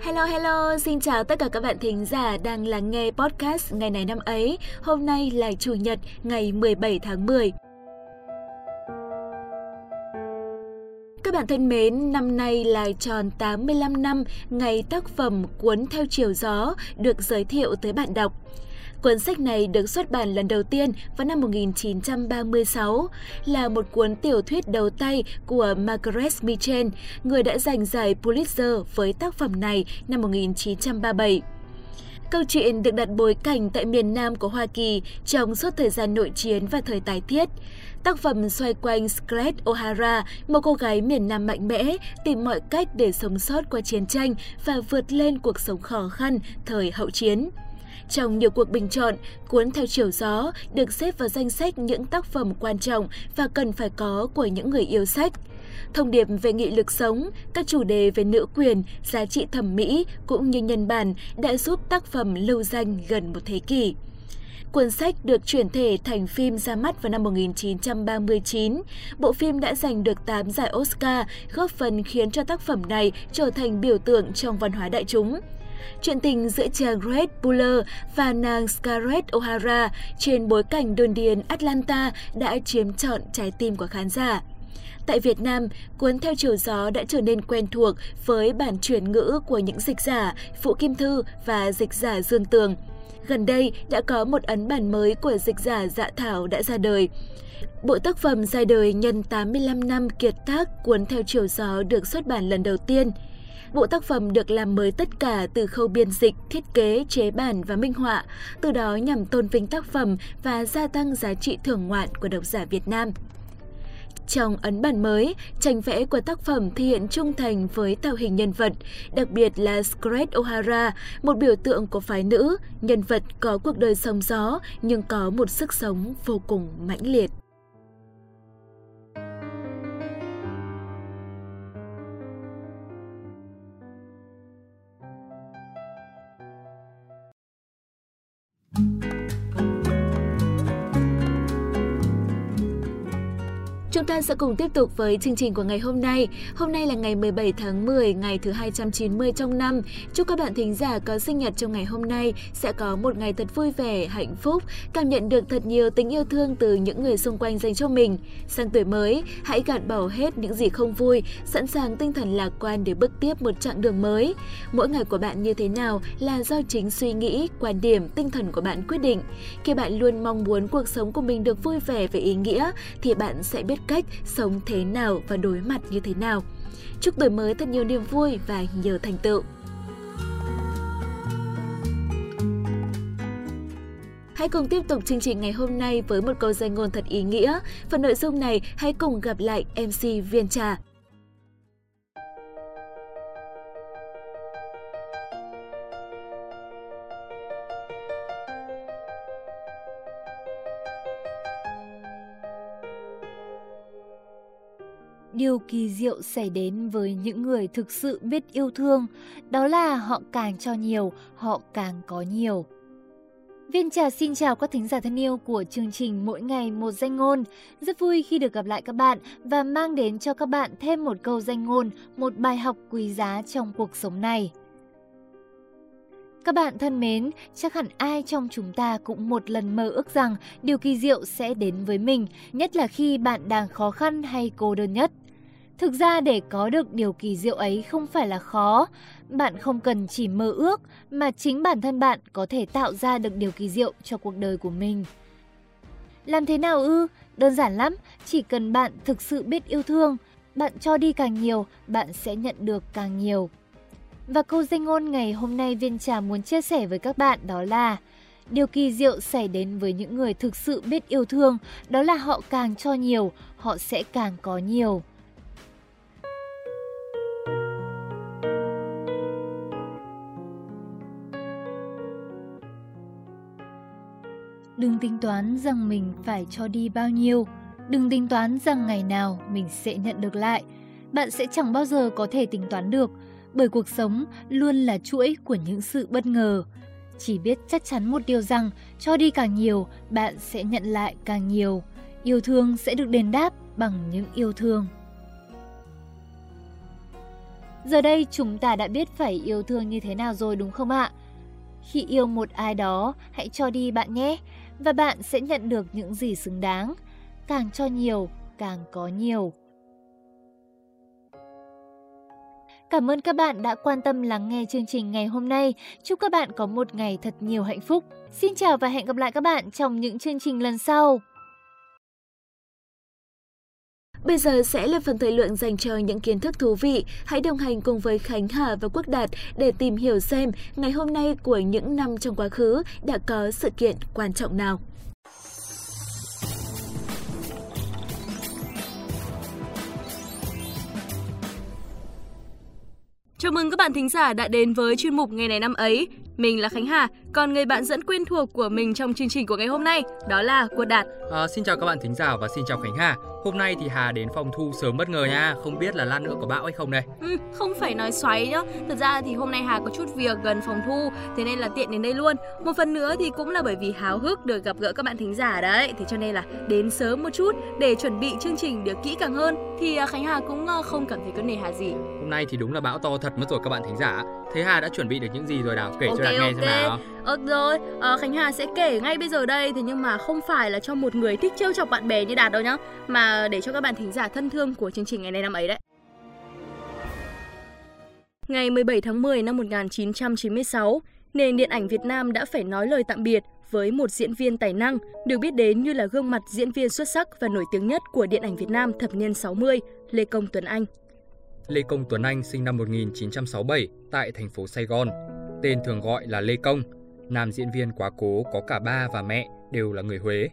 Hello hello, xin chào tất cả các bạn thính giả đang lắng nghe podcast ngày này năm ấy. Hôm nay là Chủ nhật ngày 17 tháng 10. Các bạn thân mến, năm nay là tròn 85 năm ngày tác phẩm Cuốn theo chiều gió được giới thiệu tới bạn đọc. Cuốn sách này được xuất bản lần đầu tiên vào năm 1936, là một cuốn tiểu thuyết đầu tay của Margaret Mitchell, người đã giành giải Pulitzer với tác phẩm này năm 1937. Câu chuyện được đặt bối cảnh tại miền Nam của Hoa Kỳ trong suốt thời gian nội chiến và thời tái thiết. Tác phẩm xoay quanh Scarlett O'Hara, một cô gái miền Nam mạnh mẽ, tìm mọi cách để sống sót qua chiến tranh và vượt lên cuộc sống khó khăn thời hậu chiến. Trong nhiều cuộc bình chọn, cuốn Theo chiều gió được xếp vào danh sách những tác phẩm quan trọng và cần phải có của những người yêu sách. Thông điệp về nghị lực sống, các chủ đề về nữ quyền, giá trị thẩm mỹ cũng như nhân bản đã giúp tác phẩm lưu danh gần một thế kỷ. Cuốn sách được chuyển thể thành phim ra mắt vào năm 1939. Bộ phim đã giành được 8 giải Oscar, góp phần khiến cho tác phẩm này trở thành biểu tượng trong văn hóa đại chúng. Chuyện tình giữa chàng Red Buller và nàng Scarlett O'Hara trên bối cảnh đồn điền Atlanta đã chiếm trọn trái tim của khán giả. Tại Việt Nam, cuốn Theo chiều gió đã trở nên quen thuộc với bản chuyển ngữ của những dịch giả Phụ Kim Thư và dịch giả Dương Tường. Gần đây đã có một ấn bản mới của dịch giả Dạ Thảo đã ra đời. Bộ tác phẩm ra đời nhân 85 năm kiệt tác cuốn Theo chiều gió được xuất bản lần đầu tiên – Bộ tác phẩm được làm mới tất cả từ khâu biên dịch, thiết kế, chế bản và minh họa, từ đó nhằm tôn vinh tác phẩm và gia tăng giá trị thưởng ngoạn của độc giả Việt Nam. Trong ấn bản mới, tranh vẽ của tác phẩm thể hiện trung thành với tạo hình nhân vật, đặc biệt là Scarlett O'Hara, một biểu tượng của phái nữ, nhân vật có cuộc đời sóng gió nhưng có một sức sống vô cùng mãnh liệt. Chúng ta sẽ cùng tiếp tục với chương trình của ngày hôm nay. Hôm nay là ngày 17 tháng 10, ngày thứ 290 trong năm. Chúc các bạn thính giả có sinh nhật trong ngày hôm nay sẽ có một ngày thật vui vẻ, hạnh phúc, cảm nhận được thật nhiều tình yêu thương từ những người xung quanh dành cho mình. Sang tuổi mới, hãy gạt bỏ hết những gì không vui, sẵn sàng tinh thần lạc quan để bước tiếp một chặng đường mới. Mỗi ngày của bạn như thế nào là do chính suy nghĩ, quan điểm, tinh thần của bạn quyết định. Khi bạn luôn mong muốn cuộc sống của mình được vui vẻ và ý nghĩa thì bạn sẽ biết cách sống thế nào và đối mặt như thế nào. Chúc tuổi mới thật nhiều niềm vui và nhiều thành tựu. Hãy cùng tiếp tục chương trình ngày hôm nay với một câu danh ngôn thật ý nghĩa. Phần nội dung này hãy cùng gặp lại MC Viên Trà. Điều kỳ diệu xảy đến với những người thực sự biết yêu thương, đó là họ càng cho nhiều, họ càng có nhiều. Viên trà xin chào các thính giả thân yêu của chương trình Mỗi ngày một danh ngôn. Rất vui khi được gặp lại các bạn và mang đến cho các bạn thêm một câu danh ngôn, một bài học quý giá trong cuộc sống này. Các bạn thân mến, chắc hẳn ai trong chúng ta cũng một lần mơ ước rằng điều kỳ diệu sẽ đến với mình, nhất là khi bạn đang khó khăn hay cô đơn nhất. Thực ra để có được điều kỳ diệu ấy không phải là khó. Bạn không cần chỉ mơ ước mà chính bản thân bạn có thể tạo ra được điều kỳ diệu cho cuộc đời của mình. Làm thế nào ư? Đơn giản lắm, chỉ cần bạn thực sự biết yêu thương, bạn cho đi càng nhiều, bạn sẽ nhận được càng nhiều. Và câu danh ngôn ngày hôm nay Viên Trà muốn chia sẻ với các bạn đó là Điều kỳ diệu xảy đến với những người thực sự biết yêu thương, đó là họ càng cho nhiều, họ sẽ càng có nhiều. Đừng tính toán rằng mình phải cho đi bao nhiêu. Đừng tính toán rằng ngày nào mình sẽ nhận được lại. Bạn sẽ chẳng bao giờ có thể tính toán được, bởi cuộc sống luôn là chuỗi của những sự bất ngờ. Chỉ biết chắc chắn một điều rằng, cho đi càng nhiều, bạn sẽ nhận lại càng nhiều. Yêu thương sẽ được đền đáp bằng những yêu thương. Giờ đây chúng ta đã biết phải yêu thương như thế nào rồi đúng không ạ? Khi yêu một ai đó, hãy cho đi bạn nhé, và bạn sẽ nhận được những gì xứng đáng. Càng cho nhiều, càng có nhiều. Cảm ơn các bạn đã quan tâm lắng nghe chương trình ngày hôm nay. Chúc các bạn có một ngày thật nhiều hạnh phúc. Xin chào và hẹn gặp lại các bạn trong những chương trình lần sau. Bây giờ sẽ là phần thời lượng dành cho những kiến thức thú vị. Hãy đồng hành cùng với Khánh Hà và Quốc Đạt để tìm hiểu xem ngày hôm nay của những năm trong quá khứ đã có sự kiện quan trọng nào. Chào mừng các bạn thính giả đã đến với chuyên mục Ngày này năm ấy. Mình là Khánh Hà, còn người bạn dẫn quen thuộc của mình trong chương trình của ngày hôm nay đó là Quốc Đạt. À, xin chào các bạn thính giả và xin chào Khánh Hà. Hôm nay thì Hà đến phòng thu sớm bất ngờ nha, không biết là lát nữa có bão hay không đây. Ừ, không phải nói xoáy nhá. Thật ra thì hôm nay Hà có chút việc gần phòng thu, thế nên là tiện đến đây luôn. Một phần nữa thì cũng là bởi vì háo hức được gặp gỡ các bạn thính giả đấy, thế cho nên là đến sớm một chút để chuẩn bị chương trình được kỹ càng hơn. Thì à, Khánh Hà cũng ờ, không cảm thấy có nề hà gì. Hôm nay thì đúng là bão to thật mất rồi các bạn thính giả. Thế Hà đã chuẩn bị được những gì rồi nào? Kể okay, cho Đạt okay. nghe xem nào. Ờ rồi, à, Khánh Hà sẽ kể ngay bây giờ đây. Thế nhưng mà không phải là cho một người thích trêu chọc bạn bè như Đạt đâu nhá. Mà để cho các bạn thính giả thân thương của chương trình ngày nay năm ấy đấy. Ngày 17 tháng 10 năm 1996, nền điện ảnh Việt Nam đã phải nói lời tạm biệt với một diễn viên tài năng, được biết đến như là gương mặt diễn viên xuất sắc và nổi tiếng nhất của điện ảnh Việt Nam thập niên 60, Lê Công Tuấn Anh. Lê Công Tuấn Anh sinh năm 1967 tại thành phố Sài Gòn, tên thường gọi là Lê Công, Nam diễn viên quá cố có cả ba và mẹ đều là người Huế.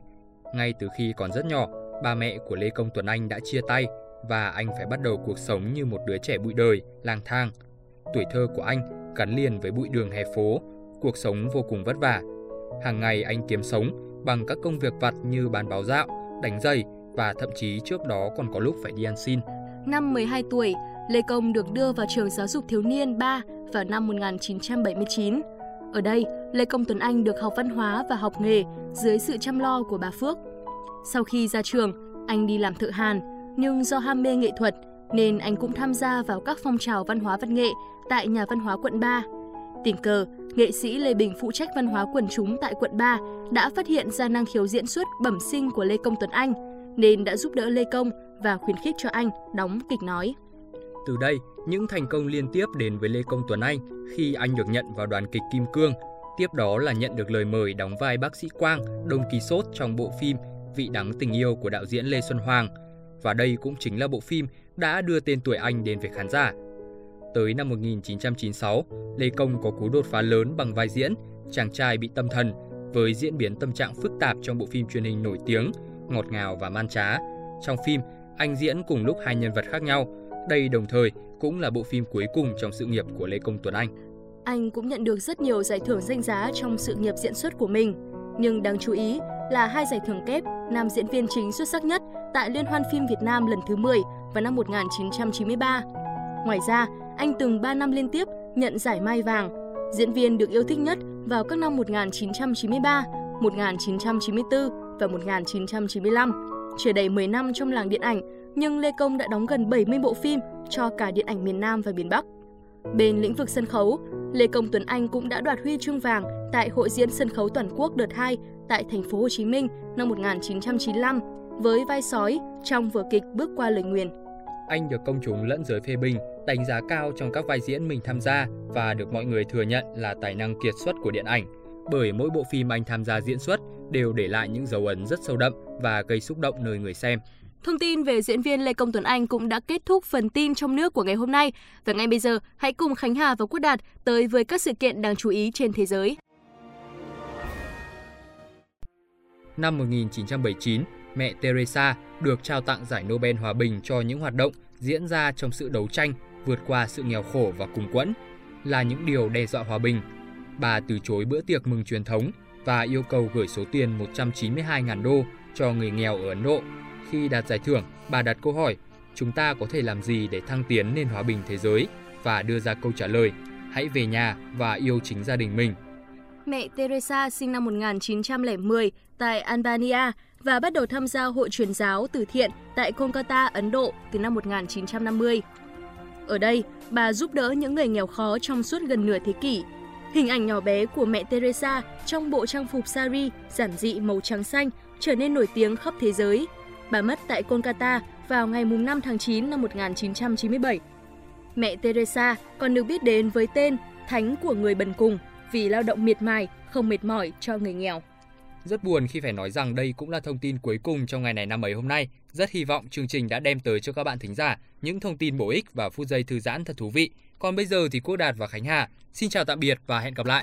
Ngay từ khi còn rất nhỏ, ba mẹ của Lê Công Tuấn Anh đã chia tay và anh phải bắt đầu cuộc sống như một đứa trẻ bụi đời, lang thang. Tuổi thơ của anh gắn liền với bụi đường hè phố, cuộc sống vô cùng vất vả. Hàng ngày anh kiếm sống bằng các công việc vặt như bán báo dạo, đánh giày và thậm chí trước đó còn có lúc phải đi ăn xin. Năm 12 tuổi, Lê Công được đưa vào trường giáo dục thiếu niên 3 vào năm 1979. Ở đây, Lê Công Tuấn Anh được học văn hóa và học nghề dưới sự chăm lo của bà Phước. Sau khi ra trường, anh đi làm thợ hàn, nhưng do ham mê nghệ thuật nên anh cũng tham gia vào các phong trào văn hóa văn nghệ tại nhà văn hóa quận 3. Tình cờ, nghệ sĩ Lê Bình phụ trách văn hóa quần chúng tại quận 3 đã phát hiện ra năng khiếu diễn xuất bẩm sinh của Lê Công Tuấn Anh nên đã giúp đỡ Lê Công và khuyến khích cho anh đóng kịch nói. Từ đây, những thành công liên tiếp đến với Lê Công Tuấn Anh khi anh được nhận vào đoàn kịch Kim Cương. Tiếp đó là nhận được lời mời đóng vai bác sĩ Quang, Đông Kỳ Sốt trong bộ phim Vị đắng tình yêu của đạo diễn Lê Xuân Hoàng. Và đây cũng chính là bộ phim đã đưa tên tuổi anh đến với khán giả. Tới năm 1996, Lê Công có cú đột phá lớn bằng vai diễn Chàng trai bị tâm thần với diễn biến tâm trạng phức tạp trong bộ phim truyền hình nổi tiếng, ngọt ngào và man trá. Trong phim, anh diễn cùng lúc hai nhân vật khác nhau, đây đồng thời cũng là bộ phim cuối cùng trong sự nghiệp của Lê Công Tuấn Anh. Anh cũng nhận được rất nhiều giải thưởng danh giá trong sự nghiệp diễn xuất của mình, nhưng đáng chú ý là hai giải thưởng kép nam diễn viên chính xuất sắc nhất tại Liên hoan phim Việt Nam lần thứ 10 vào năm 1993. Ngoài ra, anh từng 3 năm liên tiếp nhận giải Mai Vàng, diễn viên được yêu thích nhất vào các năm 1993, 1994 và 1995. Chưa đầy 10 năm trong làng điện ảnh, nhưng Lê Công đã đóng gần 70 bộ phim cho cả điện ảnh miền Nam và miền Bắc. Bên lĩnh vực sân khấu, Lê Công Tuấn Anh cũng đã đoạt huy chương vàng tại Hội diễn sân khấu toàn quốc đợt 2 tại thành phố Hồ Chí Minh năm 1995 với vai sói trong vở kịch Bước qua lời nguyền. Anh được công chúng lẫn giới phê bình, đánh giá cao trong các vai diễn mình tham gia và được mọi người thừa nhận là tài năng kiệt xuất của điện ảnh. Bởi mỗi bộ phim anh tham gia diễn xuất đều để lại những dấu ấn rất sâu đậm và gây xúc động nơi người xem. Thông tin về diễn viên Lê Công Tuấn Anh cũng đã kết thúc phần tin trong nước của ngày hôm nay. Và ngay bây giờ, hãy cùng Khánh Hà và Quốc Đạt tới với các sự kiện đáng chú ý trên thế giới. Năm 1979, mẹ Teresa được trao tặng giải Nobel Hòa bình cho những hoạt động diễn ra trong sự đấu tranh vượt qua sự nghèo khổ và cùng quẫn là những điều đe dọa hòa bình. Bà từ chối bữa tiệc mừng truyền thống và yêu cầu gửi số tiền 192.000 đô cho người nghèo ở Ấn Độ khi đạt giải thưởng, bà đặt câu hỏi chúng ta có thể làm gì để thăng tiến nền hòa bình thế giới và đưa ra câu trả lời hãy về nhà và yêu chính gia đình mình. Mẹ Teresa sinh năm 1910 tại Albania và bắt đầu tham gia hội truyền giáo từ thiện tại Kolkata, Ấn Độ từ năm 1950. Ở đây, bà giúp đỡ những người nghèo khó trong suốt gần nửa thế kỷ. Hình ảnh nhỏ bé của mẹ Teresa trong bộ trang phục sari giản dị màu trắng xanh trở nên nổi tiếng khắp thế giới. Bà mất tại Kolkata vào ngày 5 tháng 9 năm 1997. Mẹ Teresa còn được biết đến với tên Thánh của người bần cùng vì lao động miệt mài, không mệt mỏi cho người nghèo. Rất buồn khi phải nói rằng đây cũng là thông tin cuối cùng trong ngày này năm ấy hôm nay. Rất hy vọng chương trình đã đem tới cho các bạn thính giả những thông tin bổ ích và phút giây thư giãn thật thú vị. Còn bây giờ thì Quốc Đạt và Khánh Hà xin chào tạm biệt và hẹn gặp lại.